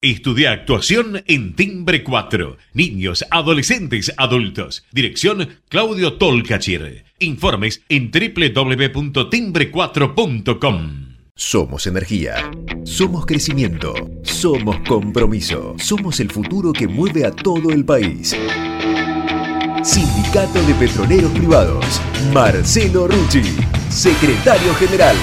Estudia actuación en Timbre 4. Niños, adolescentes, adultos. Dirección Claudio Tolcachir. Informes en www.timbre4.com. Somos energía. Somos crecimiento. Somos compromiso. Somos el futuro que mueve a todo el país. Sindicato de Petroleros Privados. Marcelo Rucci, secretario general.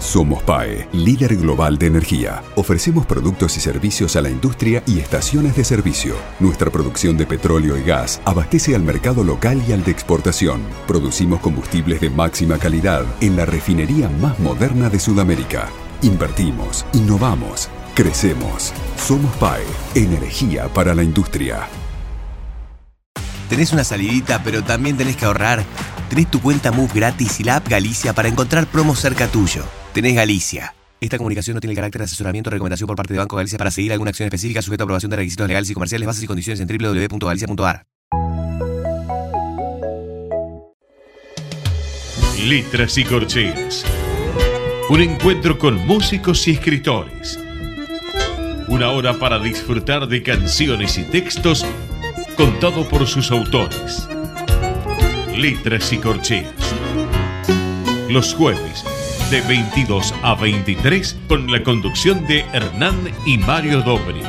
Somos PAE, líder global de energía. Ofrecemos productos y servicios a la industria y estaciones de servicio. Nuestra producción de petróleo y gas abastece al mercado local y al de exportación. Producimos combustibles de máxima calidad en la refinería más moderna de Sudamérica. Invertimos, innovamos, crecemos. Somos PAE, energía para la industria. Tenés una salidita, pero también tenés que ahorrar. Tenés tu cuenta Move gratis y la app Galicia para encontrar promos cerca tuyo tenés Galicia. Esta comunicación no tiene carácter de asesoramiento o recomendación por parte de Banco Galicia para seguir alguna acción específica sujeta a aprobación de requisitos legales y comerciales, bases y condiciones en www.galicia.ar. Letras y corcheas. Un encuentro con músicos y escritores. Una hora para disfrutar de canciones y textos contado por sus autores. Letras y corcheas. Los jueves de 22 a 23 con la conducción de Hernán y Mario Dobri.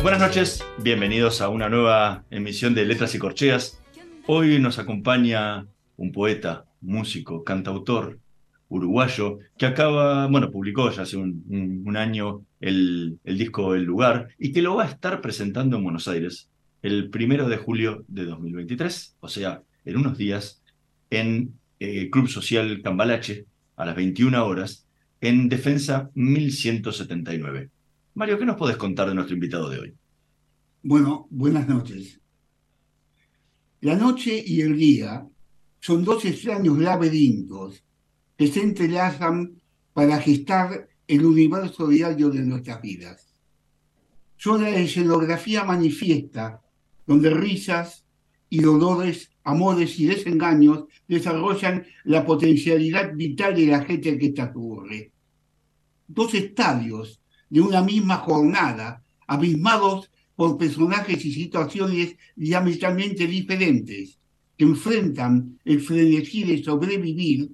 Buenas noches, bienvenidos a una nueva emisión de Letras y Corcheas. Hoy nos acompaña un poeta, músico, cantautor uruguayo que acaba, bueno, publicó ya hace un, año el, el disco El Lugar y que lo va a estar presentando en Buenos Aires el primero de julio de 2023, o sea, en unos días, en eh, Club Social Cambalache, a las 21 horas, en Defensa 1179. Mario, ¿qué nos podés contar de nuestro invitado de hoy? Bueno, buenas noches. La noche y el día son dos extraños laberintos que se entrelazan para gestar el universo diario de nuestras vidas. Son la escenografía manifiesta donde risas y dolores, amores y desengaños desarrollan la potencialidad vital de la gente que transcurre. Dos estadios de una misma jornada, abismados por personajes y situaciones diametralmente diferentes, que enfrentan el frenesí de sobrevivir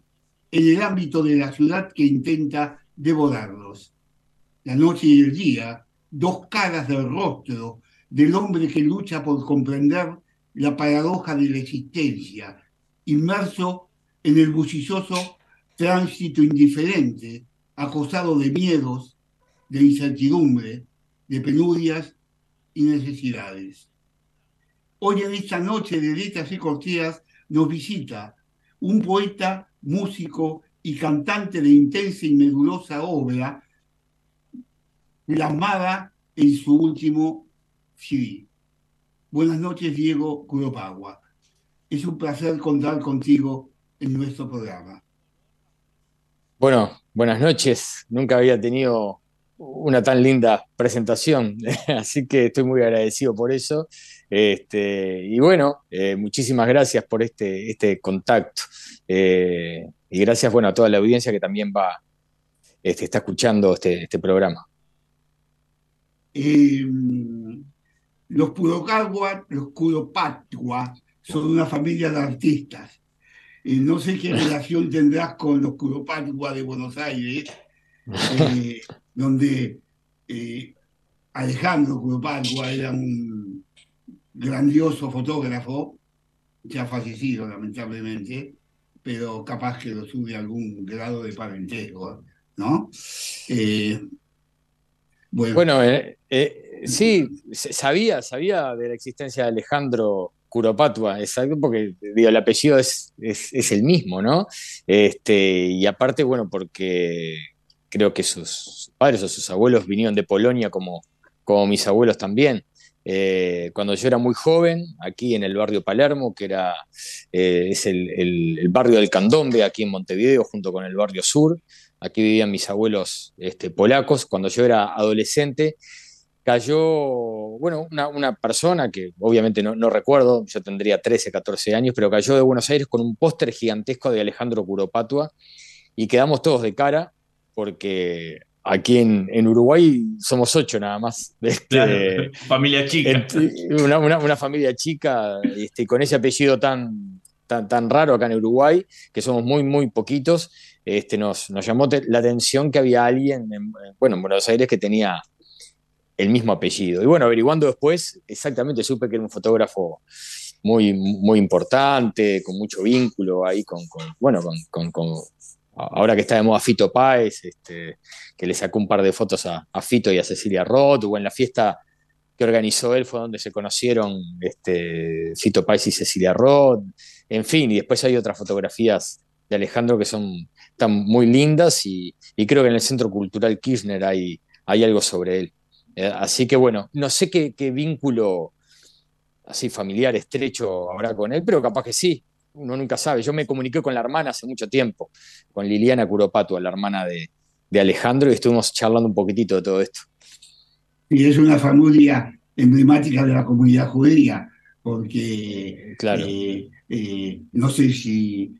en el ámbito de la ciudad que intenta devorarlos. La noche y el día, dos caras del rostro del hombre que lucha por comprender la paradoja de la existencia, inmerso en el bullicioso tránsito indiferente, acosado de miedos, de incertidumbre, de penurias y necesidades. Hoy en esta noche de letras y corteas nos visita un poeta, músico y cantante de intensa y medulosa obra, plasmada en su último Sí. Buenas noches, Diego Curopagua. Es un placer contar contigo en nuestro programa. Bueno, buenas noches. Nunca había tenido una tan linda presentación, así que estoy muy agradecido por eso. Este, y bueno, eh, muchísimas gracias por este, este contacto. Eh, y gracias bueno, a toda la audiencia que también va, este, está escuchando este, este programa. Eh, los Purocagua, los Curopatwa, son una familia de artistas. No sé qué relación tendrás con los Curopatwa de Buenos Aires, eh, donde eh, Alejandro Curopatwa era un grandioso fotógrafo, ya fallecido lamentablemente, pero capaz que lo sube algún grado de parentesco, ¿no? Eh, bueno, bueno Sí, sabía, sabía de la existencia de Alejandro Curopatua, exacto, porque digo, el apellido es, es, el mismo, ¿no? Este, y aparte, bueno, porque creo que sus padres o sus abuelos vinieron de Polonia como, como mis abuelos también. Eh, cuando yo era muy joven, aquí en el barrio Palermo, que era, eh, es el, barrio del Candombe, aquí en Montevideo, junto con el barrio sur, aquí vivían mis abuelos este, polacos, cuando yo era adolescente, cayó, bueno, una, persona que obviamente no, no, recuerdo, yo tendría 13, 14 años, pero cayó de Buenos Aires con un póster gigantesco de Alejandro Curopatua y quedamos todos de cara porque aquí en, Uruguay somos ocho nada más. Este, familia chica. Una, familia chica este, con ese apellido tan, tan, tan, raro acá en Uruguay, que somos muy, muy poquitos. Este, nos, nos llamó la atención que había alguien, en, bueno, en Buenos Aires que tenía el mismo apellido. Y bueno, averiguando después, exactamente supe que era un fotógrafo muy, muy importante, con mucho vínculo ahí con, bueno, con, ahora que está de moda Fito Páez, este, que le sacó un par de fotos a, Fito y a Cecilia Roth, o en la fiesta que organizó él fue donde se conocieron este, Fito Páez y Cecilia Roth, en fin, y después hay otras fotografías de Alejandro que son tan muy lindas y, creo que en el Centro Cultural Kirchner hay, hay algo sobre él. Eh, así que bueno, no sé qué, qué vínculo así familiar estrecho habrá con él, pero capaz que sí, uno nunca sabe. Yo me comuniqué con la hermana hace mucho tiempo, con Liliana Curopatua, la hermana de, Alejandro, y estuvimos charlando un poquitito de todo esto. Y es una familia emblemática de la comunidad judía, porque claro. Eh, eh, no sé si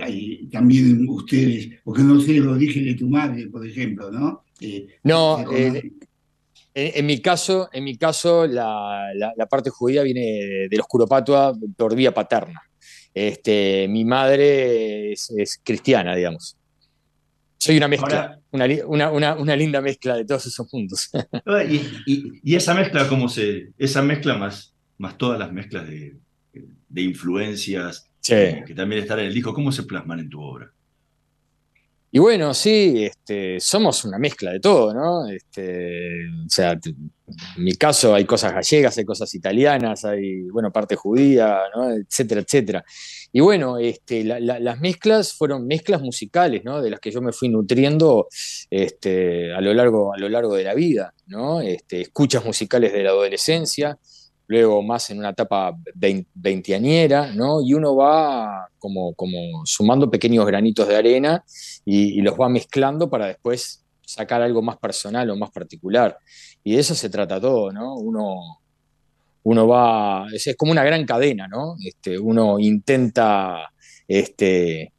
hay también ustedes, porque no sé lo dije de tu madre, por ejemplo, ¿no? Eh, no, en, mi caso, en mi caso la, parte judía viene de los Curopatua por vía paterna. Este, mi madre es, cristiana, digamos. Soy una mezcla, una, linda mezcla de todos esos puntos. y, esa mezcla, ¿cómo se, esa mezcla más, más todas las mezclas de, influencias que también están en el disco, ¿cómo se plasman en tu obra? Y bueno, sí, este, somos una mezcla de todo, ¿no? Este, o sea, en mi caso hay cosas gallegas, hay cosas italianas, hay, bueno, parte judía, ¿no? Etcétera, etcétera. Y bueno, este, las mezclas fueron mezclas musicales, ¿no? De las que yo me fui nutriendo este, a, lo largo, a lo largo de la vida, ¿no? Este, escuchas musicales de la adolescencia, luego más en una etapa veinteañera, ¿no? Y uno va como, como sumando pequeños granitos de arena y, los va mezclando para después sacar algo más personal o más particular. Y de eso se trata todo, ¿no? Uno, uno va, es, como una gran cadena, ¿no? Este, uno intenta este,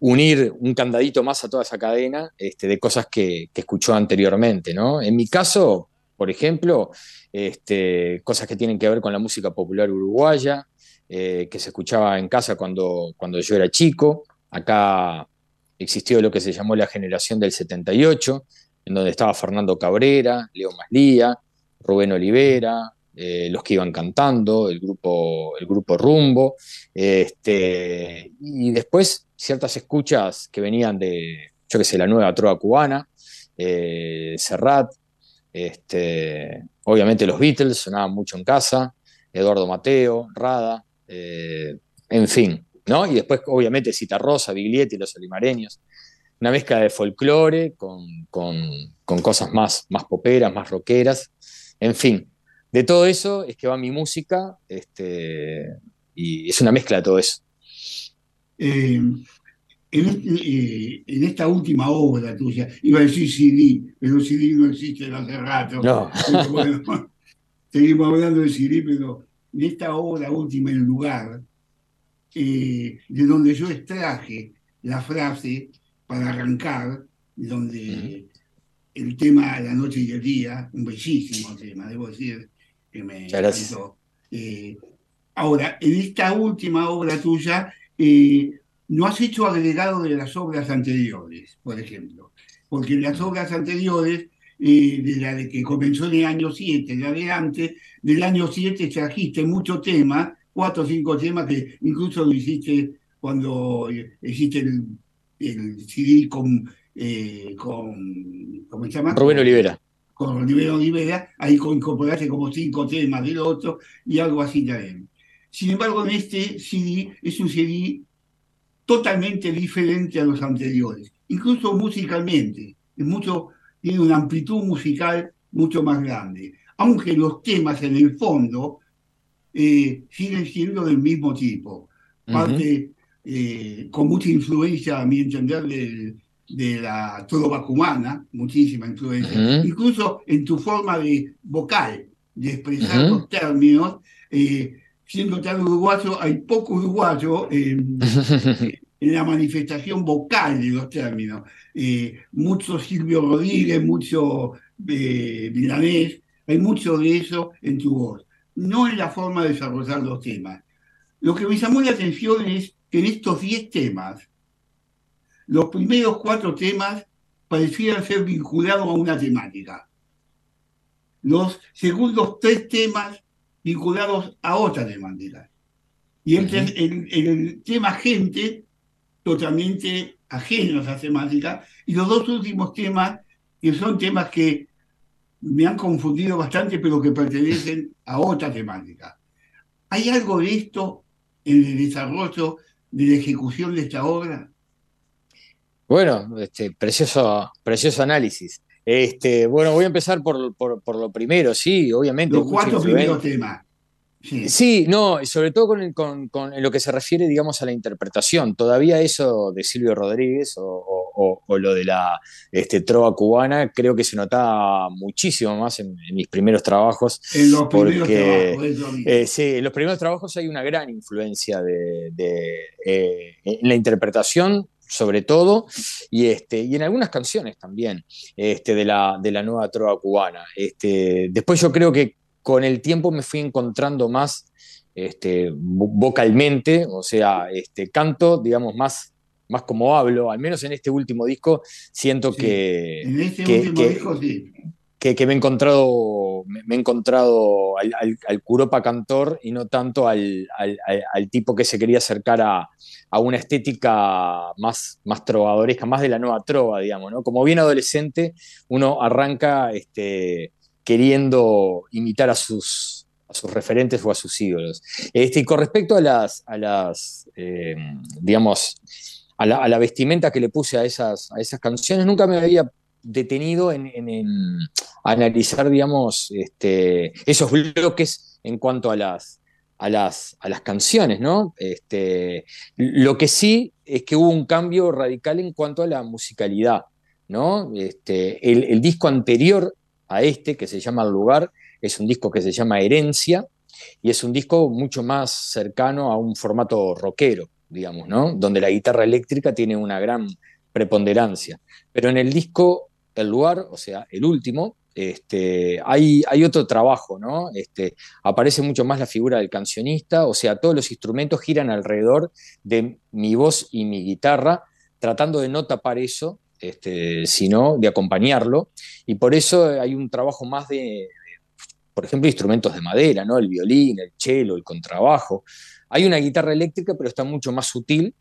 unir un candadito más a toda esa cadena este, de cosas que, que escuchó anteriormente, ¿no? En mi caso, por ejemplo, este, cosas que tienen que ver con la música popular uruguaya, eh, que se escuchaba en casa cuando, cuando yo era chico. Acá existió lo que se llamó la generación del 78, en donde estaba Fernando Cabrera, Leo Maslía, Rubén Olivera, eh, los que iban cantando, el grupo, el grupo Rumbo, este, y después ciertas escuchas que venían de, yo qué sé, la nueva trova cubana, eh, Serrat, este, obviamente los Beatles sonaban mucho en casa, Eduardo Mateo, Rada, eh, en fin, ¿no? Y después, obviamente, Cita Rosa, Biglietti, los olimareños. Una mezcla de folclore con, cosas más, más poperas, más rockeras. En fin, de todo eso es que va mi música este, y es una mezcla de todo eso. Eh, en, esta última obra tuya, iba a decir CD, pero CD no existe hace rato. No. seguimos hablando de CD, pero en esta obra última, en el lugar, eh, de donde yo extraje la frase para arrancar, donde el tema La noche y el día, un bellísimo tema, debo decir, que me encantó. Eh, ahora, en esta última obra tuya, eh, no has hecho agregado de las obras anteriores, por ejemplo, porque en las obras anteriores, eh, de la de que comenzó en el año 7, de adelante, del año 7 trajiste muchos temas, cuatro o cinco temas que incluso lo hiciste cuando eh, hiciste el, el CD con, eh, con, ¿cómo se llama? Rubén Olivera. Con Rubén Olivera, ahí incorporaste como cinco temas del otro y algo así también. Sin embargo, en este CD es un CD totalmente diferente a los anteriores, incluso musicalmente, es mucho, tiene una amplitud musical mucho más grande, aunque los temas en el fondo eh, siguen siendo del mismo tipo, parte eh, con mucha influencia, a mi entender, del, de la trova cubana, muchísima influencia, incluso en tu forma de vocal, de expresar los términos. Eh, siendo tan uruguayo, hay poco uruguayo en, la manifestación vocal de los términos. Eh, mucho Silvio Rodríguez, mucho eh, Milanés, hay mucho de eso en tu voz, no en la forma de desarrollar los temas. Lo que me llamó la atención es que en estos 10 temas, los primeros cuatro temas parecieran ser vinculados a una temática. Los segundos tres temas vinculados a otra temática. Y el, el, tema gente, totalmente ajeno a esa temática. Y los dos últimos temas, que son temas que me han confundido bastante, pero que pertenecen a otra temática. ¿Hay algo de esto en el desarrollo de la ejecución de esta obra? Bueno, este, precioso, precioso análisis. Este, bueno, voy a empezar por, lo primero, sí, obviamente. Los cuatro primeros temas. Sí. no, sobre todo con, con, lo que se refiere, digamos, a la interpretación. Todavía eso de Silvio Rodríguez o, lo de la este, trova cubana, creo que se notaba muchísimo más en, mis primeros trabajos. En los primeros trabajos. Eh, sí, en los primeros trabajos hay una gran influencia de, eh, en la interpretación sobre todo, y, este, y en algunas canciones también este, de, la, de la nueva trova cubana. Este, después yo creo que con el tiempo me fui encontrando más este, vocalmente, o sea, este, canto, digamos, más, más como hablo, al menos en este último disco, siento que, en este último disco, sí. Que, me he encontrado, me, he encontrado al, al, Curopa cantor y no tanto al, tipo que se quería acercar a, a, una estética más, más trovadoresca, más de la nueva trova, digamos, ¿no? Como bien adolescente, uno arranca este, queriendo imitar a sus, a sus referentes o a sus ídolos. Este, y con respecto a las, a las eh, digamos, a la, vestimenta que le puse a esas, a esas canciones, nunca me había detenido en, analizar, digamos, este, esos bloques en cuanto a las, a las, a las canciones, ¿no? Este, lo que sí es que hubo un cambio radical en cuanto a la musicalidad, ¿no? Este, el, el disco anterior a este, que se llama El lugar, es un disco que se llama Herencia, y es un disco mucho más cercano a un formato rockero, digamos, ¿no? Donde la guitarra eléctrica tiene una gran preponderancia. Pero en el disco El lugar, o sea, el último, este, hay, hay, otro trabajo, ¿no? Este, aparece mucho más la figura del cancionista, o sea, todos los instrumentos giran alrededor de mi voz y mi guitarra, tratando de no tapar eso este, sino de acompañarlo. Y por eso hay un trabajo más de, por ejemplo, instrumentos de madera, ¿no? el violín, el cello, el contrabajo. Hay una guitarra eléctrica, pero está mucho más sutil,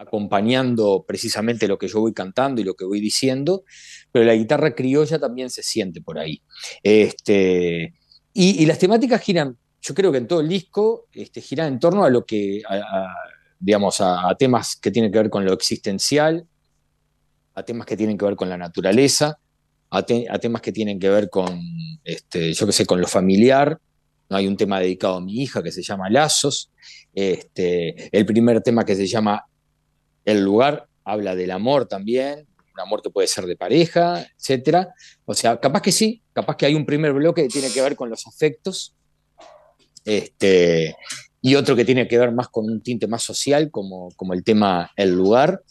acompañando precisamente lo que yo voy cantando y lo que voy diciendo, pero la guitarra criolla también se siente por ahí. Este, y, las temáticas giran, yo creo que en todo el disco, este, giran en torno a lo que, digamos, a, temas que tienen que ver con lo existencial, a temas que tienen que ver con la naturaleza, a, temas que tienen que ver con, este, yo qué sé, con lo familiar. ¿no? Hay un tema dedicado a mi hija que se llama Lazos. Este, el primer tema que se llama El lugar habla del amor también, un amor que puede ser de pareja, etc. O sea, capaz que sí, capaz que hay un primer bloque que tiene que ver con los afectos. Este, y otro que tiene que ver más con un tinte más social, como, como el tema El lugar.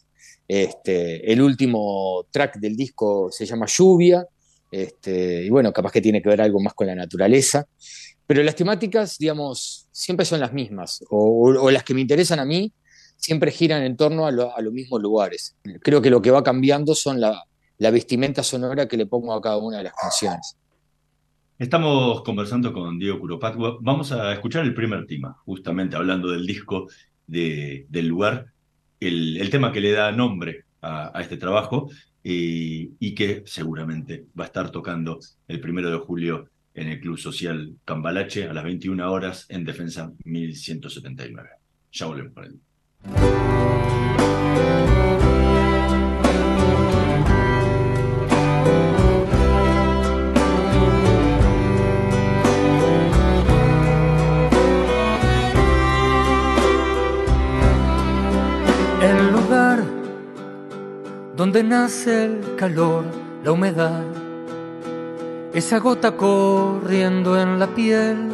Este, el último track del disco se llama Lluvia, este, y bueno, capaz que tiene que ver algo más con la naturaleza. Pero las temáticas, digamos, siempre son las mismas, o, las que me interesan a mí, siempre giran en torno a, los mismos lugares. Creo que lo que va cambiando son la, vestimenta sonora que le pongo a cada una de las canciones. Estamos conversando con Diego Curopatua. Vamos a escuchar el primer tema, justamente hablando del disco del lugar el, tema que le da nombre a, este trabajo y que seguramente va a estar tocando el primero de julio en el Club Social Cambalache a las 21 horas en Defensa 1179. Ya volvemos para él. Donde nace el calor, la humedad, esa gota corriendo en la piel,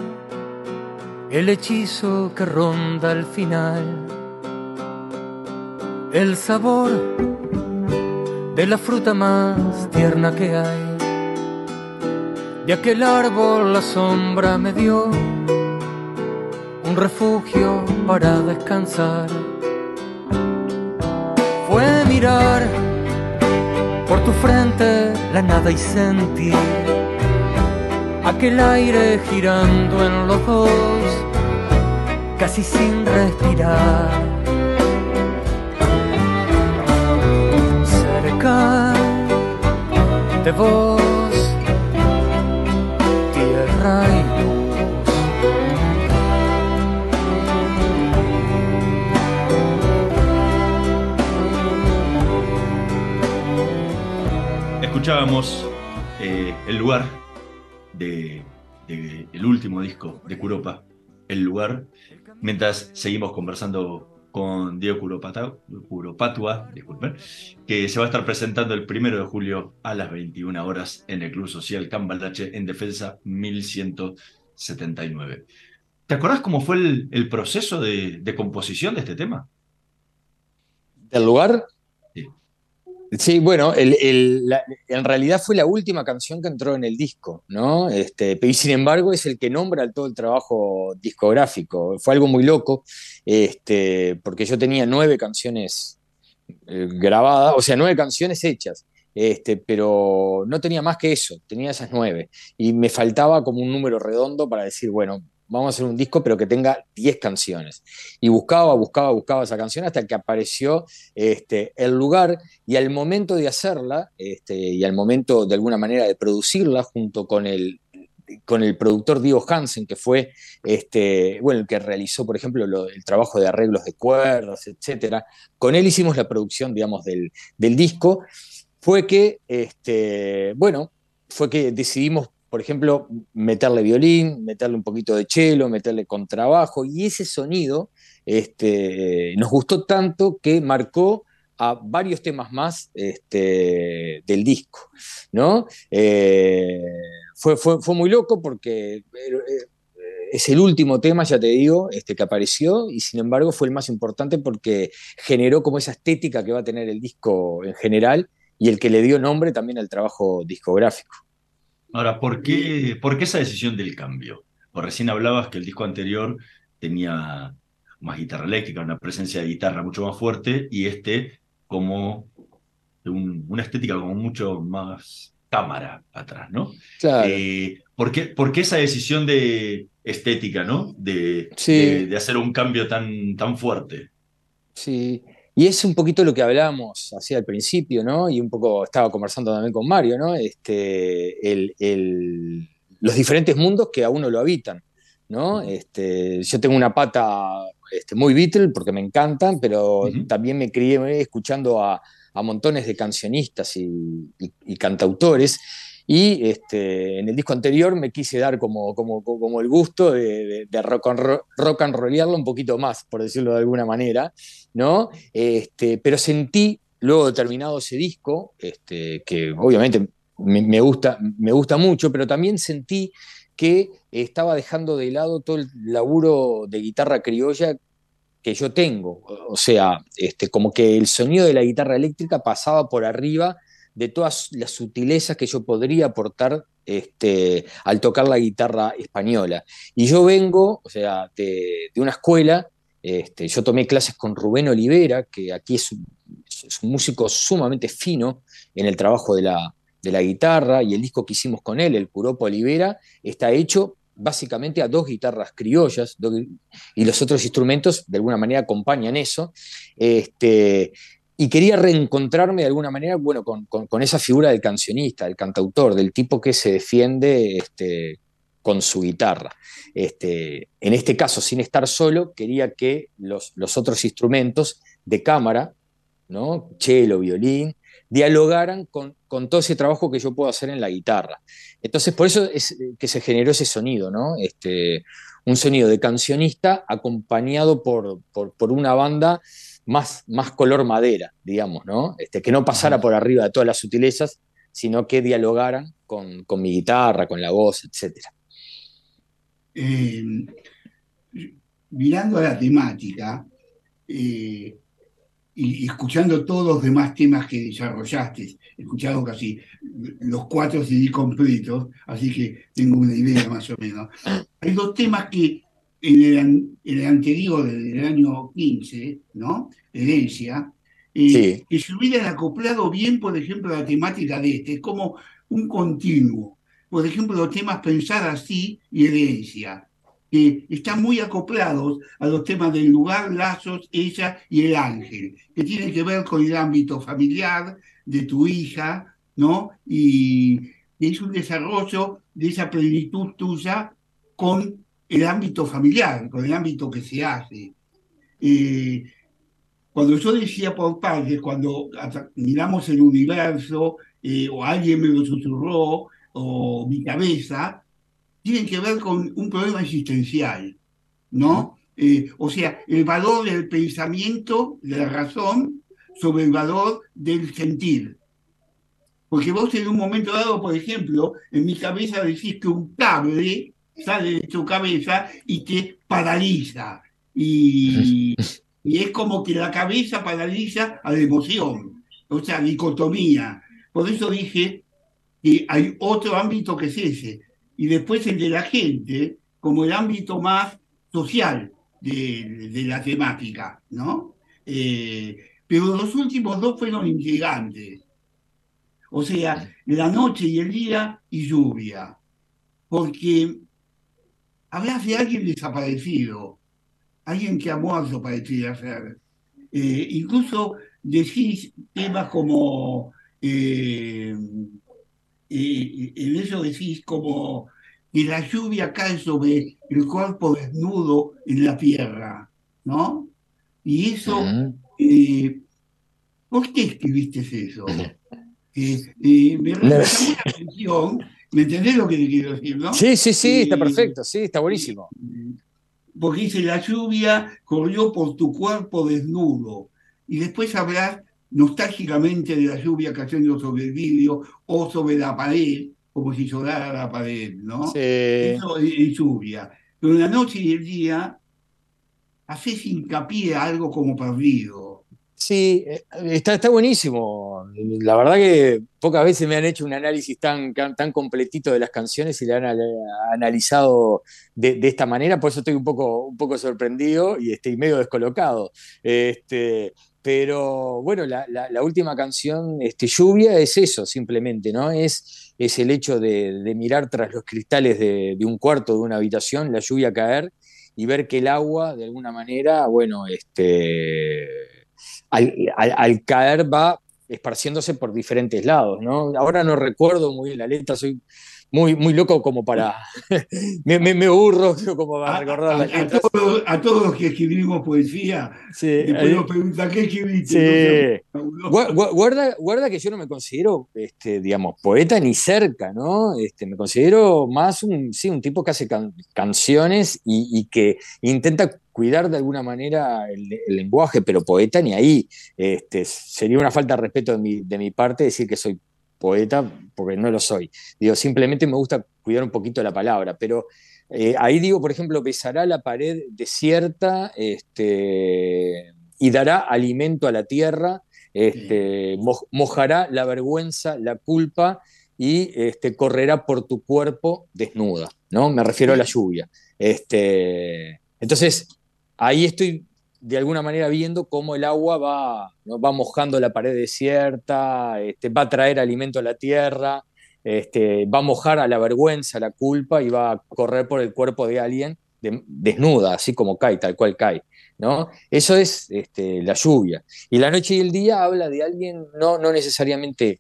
el hechizo que ronda el final, el sabor de la fruta más tierna que hay. De aquel árbol la sombra me dio un refugio para descansar. Fue mirar por tu frente la nada y sentir aquel aire girando en los dos, casi sin respirar tierra. Escuchábamos eh, el lugar de, el último disco de Curopa, el lugar, mientras seguimos conversando con Diego Curopatua, disculpen, que se va a estar presentando el primero de julio a las 21 horas en el Club Social Cambalache en Defensa 1179. ¿Te acordás cómo fue el, proceso de, de, composición de este tema? ¿Del lugar? Sí, bueno, en realidad fue la última canción que entró en el disco, ¿no? Este, y sin embargo es el que nombra todo el trabajo discográfico. Fue algo muy loco, este, porque yo tenía nueve canciones eh, grabadas, o sea, nueve canciones hechas. Este, pero no tenía más que eso, tenía esas nueve. Y me faltaba como un número redondo para decir, bueno, vamos a hacer un disco, pero que tenga 10 canciones. Y buscaba, buscaba, buscaba esa canción hasta que apareció este, el lugar y al momento de hacerla, este, y al momento de alguna manera de producirla junto con el con el productor Diego Hansen, que fue este, bueno, el que realizó, por ejemplo, el trabajo de arreglos de cuerdas, etc. Con él hicimos la producción, digamos, del, del disco. Fue que, este, bueno, fue que decidimos por ejemplo, meterle violín, meterle un poquito de cello, meterle contrabajo, y ese sonido este, nos gustó tanto que marcó a varios temas más este, del disco. Eh, fue, fue, muy loco porque eh, es el último tema, ya te digo, este, que apareció, y sin embargo fue el más importante porque generó como esa estética que va a tener el disco en general y el que le dio nombre también al trabajo discográfico. Ahora, ¿por qué, ¿por qué esa decisión del cambio? O recién hablabas que el disco anterior tenía más guitarra eléctrica, una presencia de guitarra mucho más fuerte, y este como una estética como mucho más cámara atrás, ¿no? Claro. Eh, ¿por, qué, esa decisión de estética, ¿no? De, de, de, hacer un cambio tan, tan fuerte. Sí, y es un poquito lo que hablábamos así al principio, ¿no? Y un poco estaba conversando también con Mario, ¿no? Este, el, los diferentes mundos que a uno lo habitan, ¿no? Este, yo tengo una pata este, muy Beatle porque me encantan, pero también me crié escuchando a, montones de cancionistas y cantautores y este, en el disco anterior me quise dar como, como, como el gusto de, de, rock, and rock and rollearlo un poquito más, por decirlo de alguna manera, ¿no? Este, pero sentí, luego de terminado ese disco, este, que obviamente me, gusta, me gusta mucho, pero también sentí que estaba dejando de lado todo el laburo de guitarra criolla que yo tengo. O sea, este, como que el sonido de la guitarra eléctrica pasaba por arriba de todas las sutilezas que yo podría aportar este, al tocar la guitarra española. Y yo vengo, o sea, de, una escuela, este, yo tomé clases con Rubén Olivera, que aquí es un, músico sumamente fino en el trabajo de la, de la guitarra, y el disco que hicimos con él, el Curopo Olivera, está hecho básicamente a dos guitarras criollas y los otros instrumentos de alguna manera acompañan eso. Este, y quería reencontrarme de alguna manera, bueno, con, esa figura del cancionista, del cantautor, del tipo que se defiende este, con su guitarra. Este, en este caso, sin estar solo, quería que los, los otros instrumentos de cámara, ¿no? cello, violín, dialogaran con, con, todo ese trabajo que yo puedo hacer en la guitarra. Entonces, por eso es que se generó ese sonido, ¿no? Este, un sonido de cancionista acompañado por, por, por una banda más, más color madera, digamos, ¿no? Este, que no pasara por arriba de todas las sutilezas, sino que dialogaran con, mi guitarra, con la voz, etc. Eh, mirando a la temática eh, y escuchando todos los demás temas que desarrollaste, he escuchado casi los cuatro CD completos, así que tengo una idea más o menos. Hay dos temas que en el, anterior, del año 15, ¿no? Herencia, eh, que se hubieran acoplado bien, por ejemplo, a la temática de este, es como un continuo. Por ejemplo, los temas Pensar así y Herencia, que están muy acoplados a los temas del lugar, lazos, ella y el ángel, que tienen que ver con el ámbito familiar de tu hija, ¿no? Y es un desarrollo de esa plenitud tuya con el ámbito familiar, con el ámbito que se hace. Eh, cuando yo decía por partes, cuando miramos el universo, eh, o alguien me lo susurró, o mi cabeza, tienen que ver con un problema existencial, ¿no? Eh, o sea, el valor del pensamiento, de la razón, sobre el valor del sentir. Porque vos en un momento dado, por ejemplo, en mi cabeza decís que un cable sale de tu cabeza y te paraliza. Y, y es como que la cabeza paraliza a la emoción, o sea, dicotomía. Por eso dije que hay otro ámbito que es ese. Y después el de la gente, como el ámbito más social de, de la temática, ¿no? Eh, pero los últimos dos fueron intrigantes. O sea, la noche y el día y lluvia. Porque hablas de alguien desaparecido, alguien que ha muerto, parecía ser. Eh, incluso decís temas como, eh, eh, en eso decís como que la lluvia cae sobre el cuerpo desnudo en la tierra, ¿no? Y eso, ¿por qué escribiste eso? me llama la atención ¿Me entendés lo que te quiero decir, no? Sí, sí, sí, está perfecto, sí, está buenísimo. Porque dice, la lluvia corrió por tu cuerpo desnudo. Y después hablar nostálgicamente de la lluvia cayendo sobre el vidrio o sobre la pared, como si llorara la pared, ¿no? Sí. Eso es, lluvia. Pero en la noche y el día haces hincapié a algo como perdido. Sí, eh, está, está buenísimo. La verdad que pocas veces me han hecho un análisis tan, tan completito de las canciones y le han analizado de, esta manera, por eso estoy un poco, un poco sorprendido y estoy medio descolocado. Este, pero bueno, la, última canción, este, Lluvia, es eso simplemente, ¿no? Es, es el hecho de, mirar tras los cristales de, de, un cuarto, de una habitación, la lluvia caer y ver que el agua, de alguna manera, bueno, este al, caer va esparciéndose por diferentes lados, ¿no? Ahora no recuerdo muy bien la letra, soy muy, muy loco como para... me, me, burro como para recordar la letra. A, todos, los que escribimos poesía, sí, después nos preguntan, ¿qué escribiste? Sí. guarda, guarda que yo no me considero, este, digamos, poeta ni cerca, ¿no? Este, me considero más un, sí, un tipo que hace canciones y, y que intenta cuidar de alguna manera el, lenguaje, pero poeta ni ahí. Este, sería una falta de respeto de mi, de mi parte decir que soy poeta, porque no lo soy. Digo, simplemente me gusta cuidar un poquito la palabra, pero eh, ahí digo, por ejemplo, besará la pared desierta este, y dará alimento a la tierra, este, mojará la vergüenza, la culpa y este, correrá por tu cuerpo desnuda, ¿no? Me refiero a la lluvia. Este, entonces, ahí estoy de alguna manera viendo cómo el agua va, va mojando la pared desierta, este, va a traer alimento a la tierra, este, va a mojar a la vergüenza, a la culpa y va a correr por el cuerpo de alguien desnuda, así como cae, tal cual cae. ¿no? Eso es este, la lluvia. Y la noche y el día habla de alguien no, no necesariamente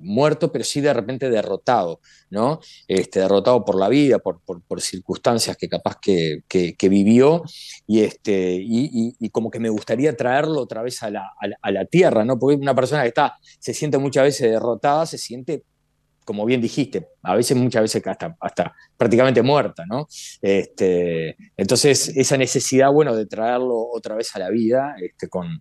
muerto, pero sí de repente derrotado, ¿no? Este, derrotado por la vida, por, por, circunstancias que capaz que, que, vivió, y, este, y, y, como que me gustaría traerlo otra vez a la, a la, tierra, ¿no? Porque una persona que está, se siente muchas veces derrotada, se siente como bien dijiste, a veces, muchas veces hasta, hasta prácticamente muerta, ¿no? Este, entonces, esa necesidad, bueno, de traerlo otra vez a la vida, este, con,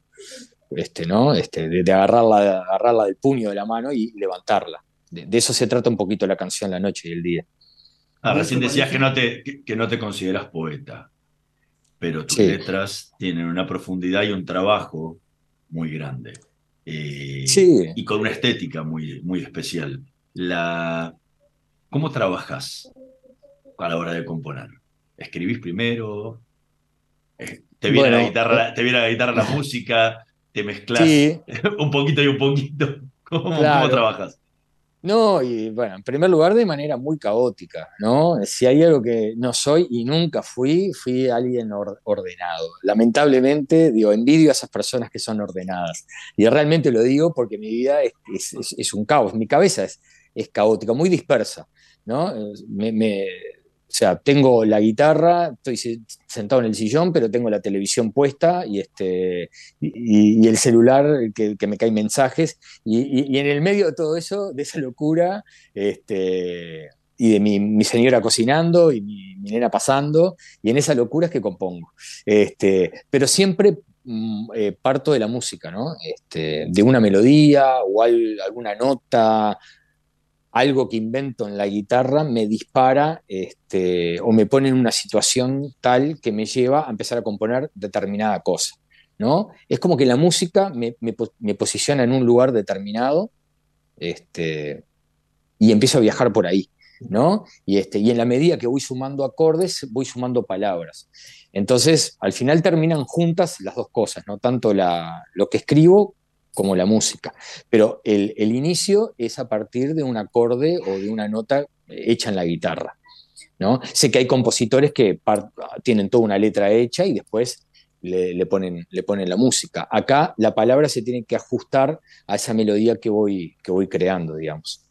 este, ¿no? Este, de, agarrarla, agarrarla del puño de la mano y levantarla. De, eso se trata un poquito la canción La Noche y el Día. Ah, recién decías que no, te, que, no te consideras poeta, pero tus letras tienen una profundidad y un trabajo muy grande. Eh, y con una estética muy, muy especial. La, ¿Cómo trabajas a la hora de componer? ¿Escribís primero? Eh, ¿Te viene, la, guitarra, ¿te viene la guitarra la música? ¿Te mezclas un poquito y un poquito? ¿Cómo, ¿Cómo trabajas? No, y bueno, en primer lugar de manera muy caótica, ¿no? Si hay algo que no soy y nunca fui, fui alguien ordenado. Lamentablemente, digo, envidio a esas personas que son ordenadas. Y realmente lo digo porque mi vida es, un caos, mi cabeza es, es caótica, muy dispersa, ¿no? me, o sea, tengo la guitarra, estoy sentado en el sillón, pero tengo la televisión puesta y, este, y, el celular que, me caen mensajes. Y, en el medio de todo eso, de esa locura, este, y de mi, señora cocinando y mi, nena pasando, y en esa locura es que compongo. Este, pero siempre mm, eh, parto de la música, ¿no? Este, de una melodía o alguna nota algo que invento en la guitarra me dispara este, o me pone en una situación tal que me lleva a empezar a componer determinada cosa. ¿no? Es como que la música me, posiciona en un lugar determinado este, y empiezo a viajar por ahí. ¿no? Y, este, y en la medida que voy sumando acordes, voy sumando palabras. Entonces, al final terminan juntas las dos cosas, ¿no? tanto la, lo que escribo como la música. Pero el, inicio es a partir de un acorde o de una nota hecha en la guitarra. ¿no? Sé que hay compositores que tienen toda una letra hecha y después le, ponen, le ponen la música. Acá la palabra se tiene que ajustar a esa melodía que voy, que voy creando, digamos.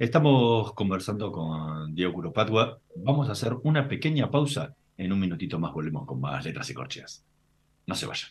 Estamos conversando con Diego Curopatua. Vamos a hacer una pequeña pausa. En un minutito más volvemos con más letras y corcheas. No se vayan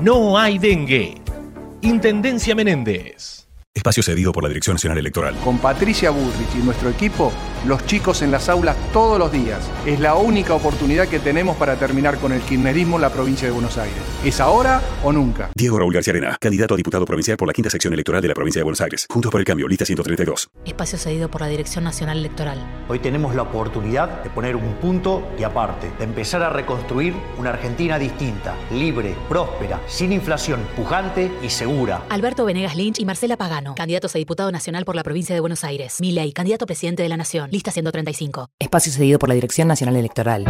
no hay dengue. Intendencia Menéndez. Espacio cedido por la Dirección Nacional Electoral. Con Patricia Bullrich y nuestro equipo, los chicos en las aulas todos los días. Es la única oportunidad que tenemos para terminar con el kirchnerismo en la provincia de Buenos Aires. ¿Es ahora o nunca? Diego Raúl García Arena, candidato a diputado provincial por la quinta sección electoral de la provincia de Buenos Aires. Juntos por el cambio, lista 132. Espacio cedido por la Dirección Nacional Electoral. Hoy tenemos la oportunidad de poner un punto y aparte, de empezar a reconstruir una Argentina distinta, libre, próspera, sin inflación, pujante y segura. Alberto Venegas Lynch y Marcela Pagano candidatos a diputado nacional por la provincia de Buenos Aires. Milei, candidato a presidente de la Nación, lista 135. Espacio cedido por la Dirección Nacional Electoral.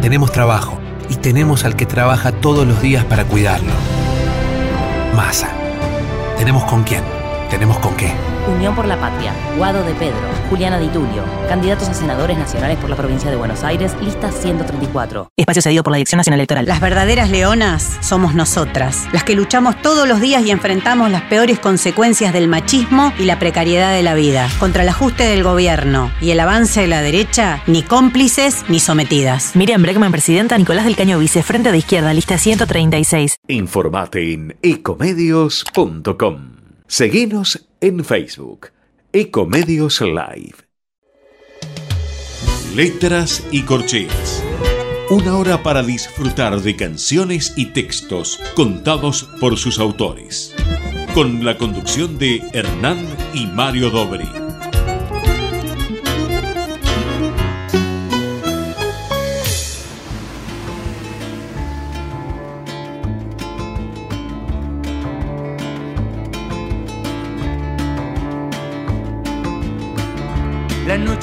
Tenemos trabajo y tenemos al que trabaja todos los días para cuidarlo. Masa. Tenemos con quién, tenemos con qué. Unión por la Patria, Guado de Pedro, Juliana Di Tulio, candidatos a senadores nacionales por la provincia de Buenos Aires, lista 134. Espacio cedido por la Dirección Nacional Electoral. Las verdaderas leonas somos nosotras, las que luchamos todos los días y enfrentamos las peores consecuencias del machismo y la precariedad de la vida. Contra el ajuste del gobierno y el avance de la derecha, ni cómplices ni sometidas. Miriam Bregman, presidenta, Nicolás del Caño Vice, Frente de Izquierda, lista 136. Informate en ecomedios.com. Seguinos en Facebook, Ecomedios Live. Letras y corcheas. Una hora para disfrutar de canciones y textos contados por sus autores. Con la conducción de Hernán y Mario Dobri.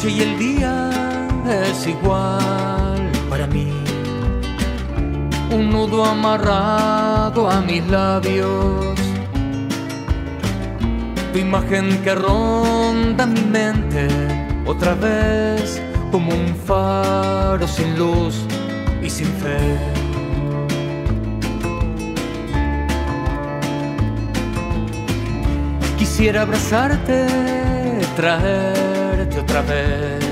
Y el día es igual para mí. Un nudo amarrado a mis labios. Tu imagen que ronda mi mente otra vez como un faro sin luz y sin fe. Quisiera abrazarte, traerte otra vez,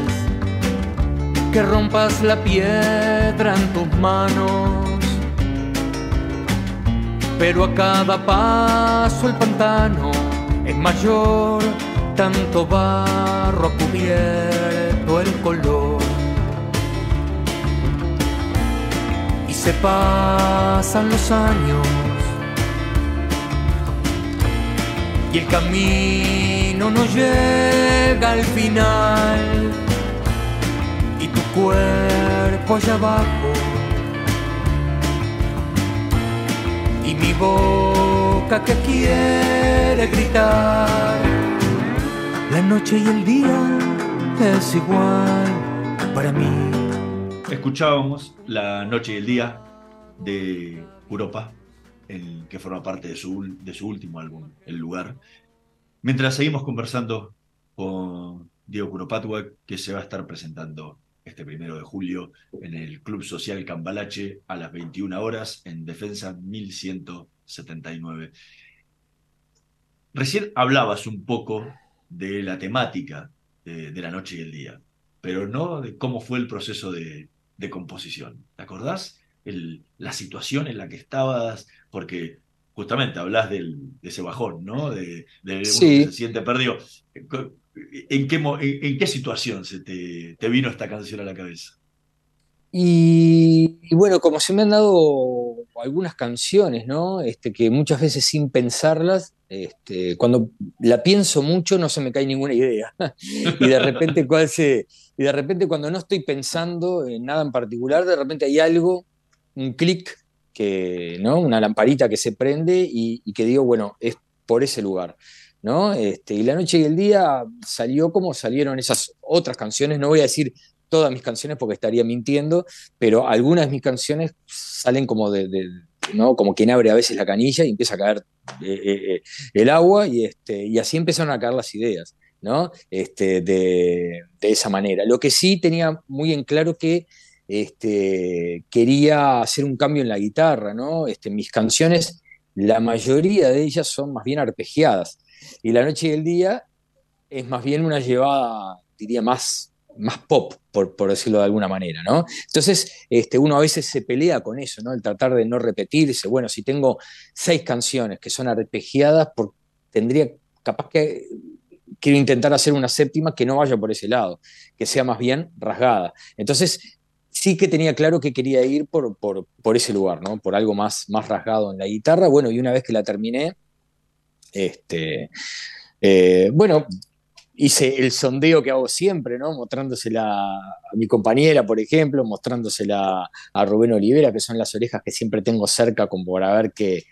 que rompas la piedra en tus manos, pero a cada paso el pantano es mayor, tanto barro ha cubierto el color. Y se pasan los años y el camino no llega al final. Y tu cuerpo allá abajo y mi boca que quiere gritar. La noche y el día es igual para mí. Escuchábamos La Noche y el Día de Europa, el que forma parte de su, último álbum, El Lugar. Mientras seguimos conversando con Diego Curopatua, que se va a estar presentando este primero de julio en el Club Social Cambalache a las 21 horas en Defensa 1179. Recién hablabas un poco de la temática de, la noche y el día, pero no de cómo fue el proceso de, de composición. ¿Te acordás? La situación en la que estabas, porque justamente hablas del, de ese bajón, ¿no? De, de uno Sí. que se siente perdido. ¿En qué, en situación se te, te vino esta canción a la cabeza? Y, y bueno, como se me han dado algunas canciones, ¿no? Este, que muchas veces sin pensarlas, este, cuando la pienso mucho no se me cae ninguna idea. Y de repente, cuál se, y de repente cuando no estoy pensando en nada en particular, de repente hay algo, un clic, ¿no? Una lamparita que se prende y, que digo, bueno, es por ese lugar. ¿no? Este, y la noche y el día salió como salieron esas otras canciones, no voy a decir todas mis canciones porque estaría mintiendo, pero algunas de mis canciones salen como de, de- ¿no? Como quien abre a veces la canilla y empieza a caer eh, eh, eh, el agua y, este, y así empezaron a caer las ideas, ¿no? Este, de, de esa manera. Lo que sí tenía muy en claro que este, quería hacer un cambio en la guitarra, ¿no? Este, mis canciones, la mayoría de ellas son más bien arpegiadas. Y la noche y el día es más bien una llevada, diría, más, más pop, por, decirlo de alguna manera, ¿no? Entonces, este, uno a veces se pelea con eso, ¿no? El tratar de no repetirse. Bueno, si tengo seis canciones que son arpegiadas, tendría capaz que quiero intentar hacer una séptima que no vaya por ese lado, que sea más bien rasgada. Entonces, sí que tenía claro que quería ir por, por, por ese lugar, ¿no? Por algo más, más rasgado en la guitarra. Bueno, y una vez que la terminé, este, eh, bueno, hice el sondeo que hago siempre, ¿no? Mostrándosela a mi compañera, por ejemplo, mostrándosela a Rubén Olivera, que son las orejas que siempre tengo cerca como para ver qué,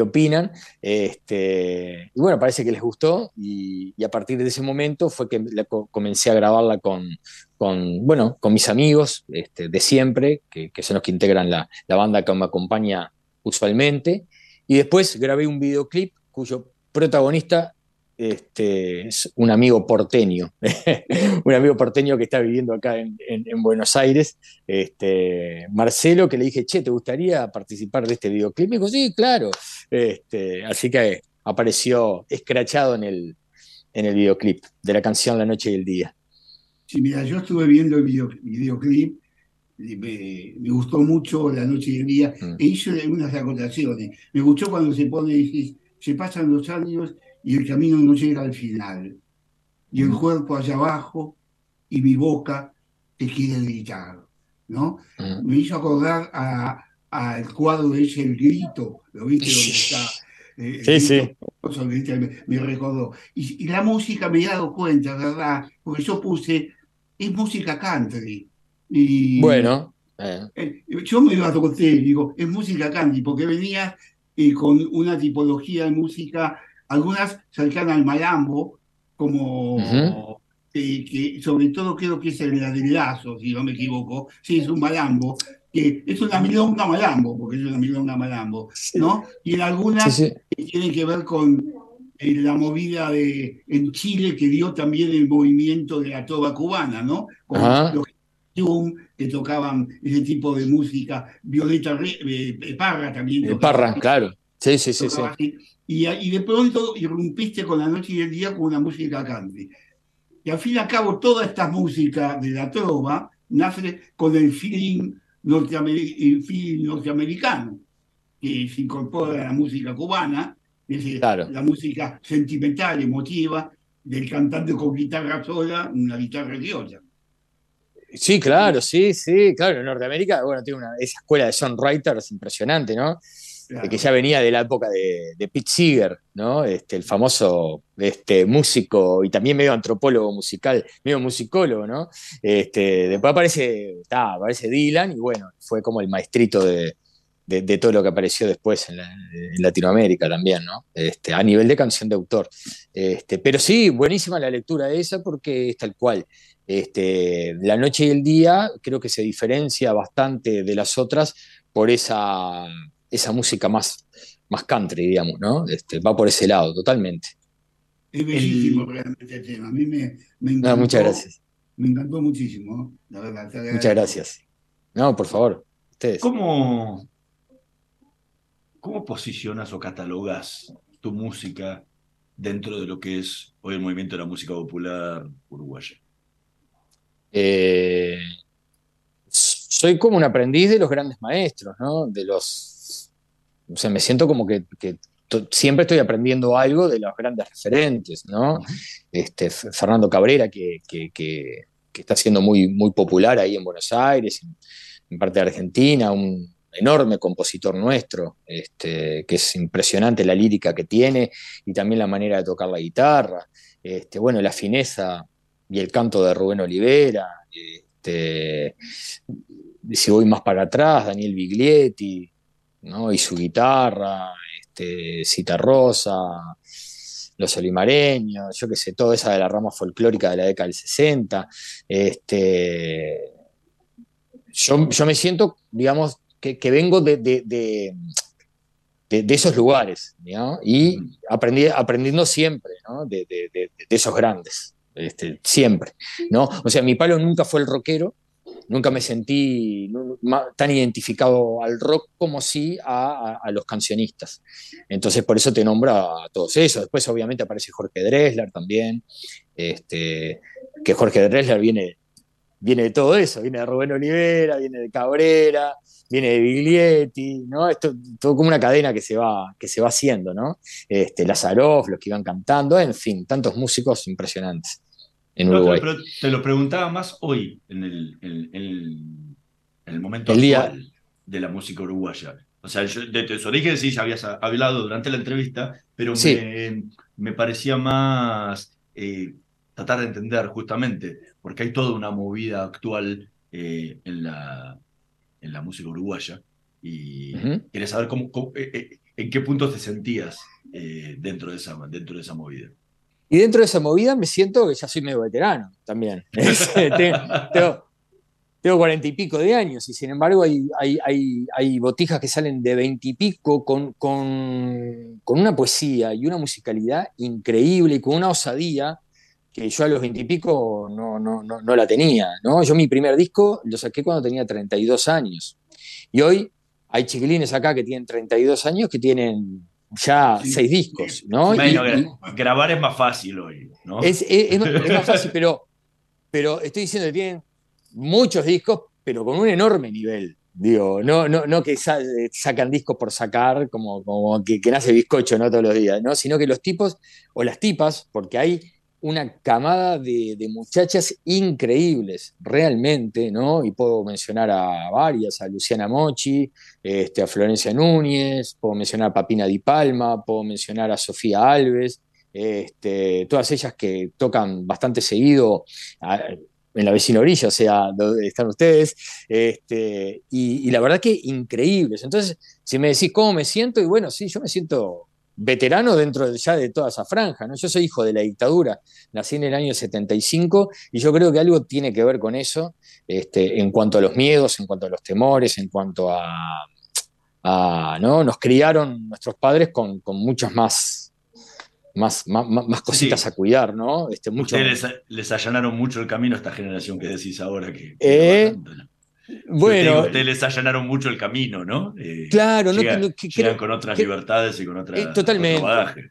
opinan. Este, y bueno, parece que les gustó y, a partir de ese momento fue que comencé a grabarla con, con, bueno, con mis amigos este, de siempre, que, que son los que integran la, la banda que me acompaña usualmente. Y después grabé un videoclip cuyo protagonista este, es un amigo porteño, un amigo porteño que está viviendo acá en, en- en Buenos Aires, este, Marcelo, que le dije, che, ¿te gustaría participar de este videoclip? Me dijo, sí, claro. Este, así que apareció escrachado en el, en el videoclip de la canción La Noche y el Día. Sí, mira, yo estuve viendo el video- videoclip, y me, me gustó mucho la noche y el día, Mm. e hice algunas acotaciones. Me gustó cuando se pone, se pasan los años y el camino no llega al final. Y el cuerpo allá abajo y mi boca te quiere gritar, ¿no? Me hizo acordar a- al cuadro de ese El Grito, ¿lo viste? Donde está... eh, Sí, ¿viste? Me, me recordó. Y, y la música me he dado cuenta, ¿verdad? Porque yo puse, es música country. Y, Bueno, eh, eh, yo me lo adopté, digo, es música country, porque venía eh, con una tipología de música, algunas cercanas al malambo, como eh, que sobre todo creo que es el de Lazo, si no me equivoco, sí, es un malambo, que es una milonga malambo, porque es una milonga malambo, ¿no? Y en algunas Sí, sí. que tienen que ver con eh, la movida de, en Chile que dio también el movimiento de la trova cubana, ¿no? Con los que tocaban ese tipo de música, Violeta Re- eh, eh, Parra también eh, tocaba Parra, claro. Sí, sí, sí, sí. así. Y, y de pronto irrumpiste con la noche y el día con una música country. Y al fin y al cabo, toda esta música de la trova nace con el feeling, norteamer- el feeling norteamericano, que se incorpora a la música cubana, es decir, Claro. la música sentimental, emotiva, del cantante con guitarra sola, una guitarra criolla. Sí, claro, sí, sí, claro. En Norteamérica, bueno, tiene una, esa escuela de songwriters impresionante, ¿no? Claro. Que ya venía de la época de, de Pete Seeger, ¿no? Este, el famoso este, músico y también medio antropólogo musical, medio musicólogo, ¿no? Este, después aparece, está, aparece Dylan y bueno, fue como el maestrito de, de- de todo lo que apareció después en, la- en Latinoamérica también, ¿no? Este, a nivel de canción de autor. Este, pero sí, buenísima la lectura de esa porque es tal cual. Este, la noche y el día creo que se diferencia bastante de las otras por esa, esa música más, más country, digamos, ¿no? Este, va por ese lado, totalmente. Es bellísimo realmente el tema. A mí me, me No, encantó. muchas gracias. Me encantó muchísimo, ¿no? la verdad. te agradezco. Muchas gracias. No, por favor, ustedes. ¿Cómo, cómo posicionas o catalogas tu música dentro de lo que es hoy el movimiento de la música popular uruguaya? Eh, soy como un aprendiz de los grandes maestros, ¿no? De los. O sea, me siento como que, siempre estoy aprendiendo algo de los grandes referentes, ¿no? Este, Fernando Cabrera, que, que- que- que está siendo muy, muy popular ahí en Buenos Aires, en, en parte de Argentina, un enorme compositor nuestro, este, que es impresionante la lírica que tiene y también la manera de tocar la guitarra. Este, bueno, la fineza y el canto de Rubén Olivera. Este, si voy más para atrás, Daniel Biglietti, ¿no? y su guitarra, este, Cita Rosa, Los Olimareños, yo qué sé, toda esa de la rama folclórica de la década del 60. Este, yo, yo me siento, digamos, que, que vengo de, de- de- de- de esos lugares, ¿no? Y aprendí, aprendiendo siempre, ¿no? De, de- de- de esos grandes, este, siempre, ¿no? O sea, mi palo nunca fue el rockero, nunca me sentí tan identificado al rock como sí a, a- los cancionistas. Entonces, por eso te nombro a todos esos. Después, obviamente, aparece Jorge Dressler también, este, que Jorge Dressler viene, viene de todo eso, viene de Rubén Olivera, viene de Cabrera, viene de Biglietti, ¿no? Esto todo como una cadena que se va, que se va haciendo, ¿no? Este, Lazaroff, los que iban cantando, en fin, tantos músicos impresionantes en No, te lo preguntaba más hoy, en el, en- en el, en el momento El día- actual de la música uruguaya. O sea, yo, de tus orígenes sí ya habías hablado durante la entrevista, pero Sí. me, me parecía más eh, tratar de entender justamente, porque hay toda una movida actual eh, en la, en la música uruguaya y Ujú. quería saber cómo, cómo- eh, en qué puntos te sentías dentro, de esa, dentro de esa movida. Y dentro de esa movida me siento que ya soy medio veterano también. tengo, tengo- cuarenta y pico de años y sin embargo hay, botijas que salen de veintipico con, con, con una poesía y una musicalidad increíble y con una osadía que yo a los veintipico no, no, no, la tenía. Yo mi primer disco lo saqué cuando tenía 32 años. Y hoy hay chiquilines acá que tienen 32 años que tienen ya seis discos. ¿no? Bueno, y- gra- grabar es más fácil hoy, ¿no? es, es- es más- es más fácil, pero, pero estoy diciendo que tienen muchos discos, pero con un enorme nivel Digo, no, no, no que sa- sacan discos por sacar, como, como que, que nace bizcocho, ¿no? Todos los días, ¿no? Sino que los tipos, o las tipas, porque hay una camada de, muchachas increíbles, realmente, ¿no? Y puedo mencionar a varias, a Luciana Mochi, este, a Florencia Núñez, puedo mencionar a Papina Di Palma, puedo mencionar a Sofía Alves, este, todas ellas que tocan bastante seguido en la vecina orilla, o sea, donde están ustedes, este, y, y la verdad que increíbles. Entonces, si me decís cómo me siento, y bueno, sí, yo me siento veterano dentro de- ya de toda esa franja, ¿no? Yo soy hijo de la dictadura, nací en el año 75 y yo creo que algo tiene que ver con eso, este, en cuanto a los miedos, en cuanto a los temores, en cuanto a, a, ¿no? Nos criaron nuestros padres con, con muchas más, más, más, cositas a cuidar, ¿no? Este, mucho, Ustedes les, les allanaron mucho el camino a esta generación que decís ahora que. Eh, Bueno, bueno, ustedes les allanaron mucho el camino, ¿no? Eh, Claro, no- llegan, no- que- llegan con otras que- libertades y con otra, Eh, totalmente. otro.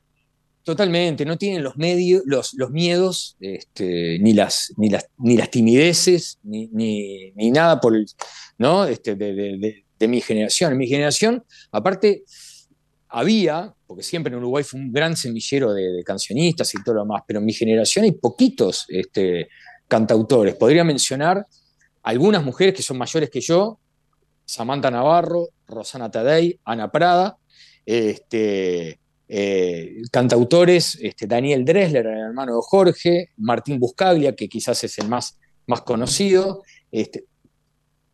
Totalmente, no tienen los medios, los, los miedos, este, ni las, ni las, ni las timideces, ni, ni, ni nada por ¿no? Este, de, de- de- de mi generación. En mi generación, aparte, había, porque siempre en Uruguay fue un gran semillero de, de cancionistas y todo lo demás, pero en mi generación hay poquitos este, cantautores. Podría mencionar algunas mujeres que son mayores que yo, Samantha Navarro, Rosana Tadei, Ana Prada, este, eh, cantautores, este, Daniel Dressler, el hermano de Jorge, Martín Buscaglia, que quizás es el más, más conocido, este,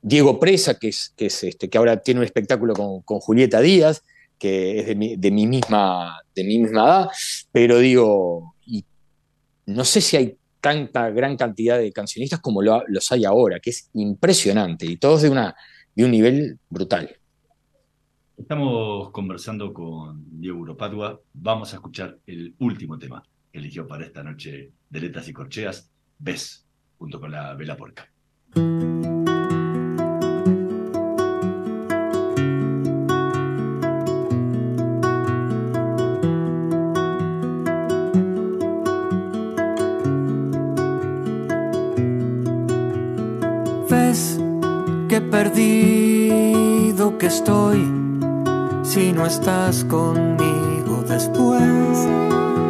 Diego Presa, que, es, que, es, este, que ahora tiene un espectáculo con, con Julieta Díaz, que es de mi, de mi misma, de mi misma edad, pero digo, no sé si hay tanta gran cantidad de cancionistas como lo- los hay ahora, que es impresionante, y todos de, una, de un nivel brutal. Estamos conversando con Diego Uropadua. Vamos a escuchar el último tema que eligió para esta noche de Letras y Corcheas, Ves, junto con la Vela Porca. Que perdido que estoy si no estás conmigo después.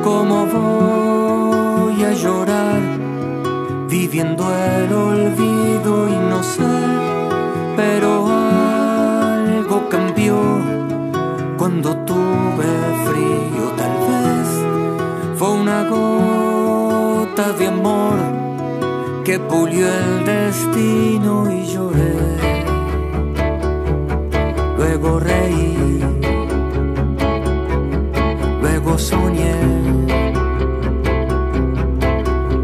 ¿Cómo voy a llorar viviendo el olvido y no sé? Pero algo cambió cuando tuve frío, tal vez fue una gota de amor que pulió el destino y lloré. Luego reí, luego soñé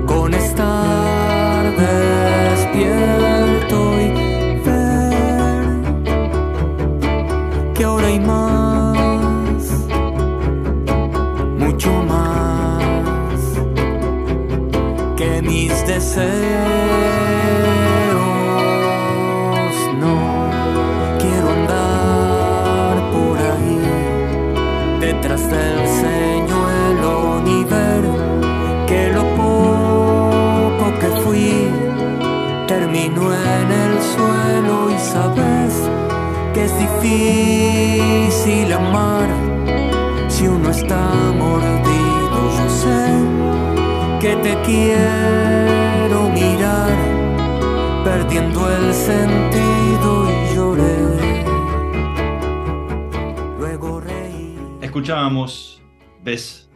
con estar despierto y ver que ahora hay más, mucho más que mis deseos. Te quiero mirar, perdiendo el sentido y lloré. Luego reí. Escuchábamos Ves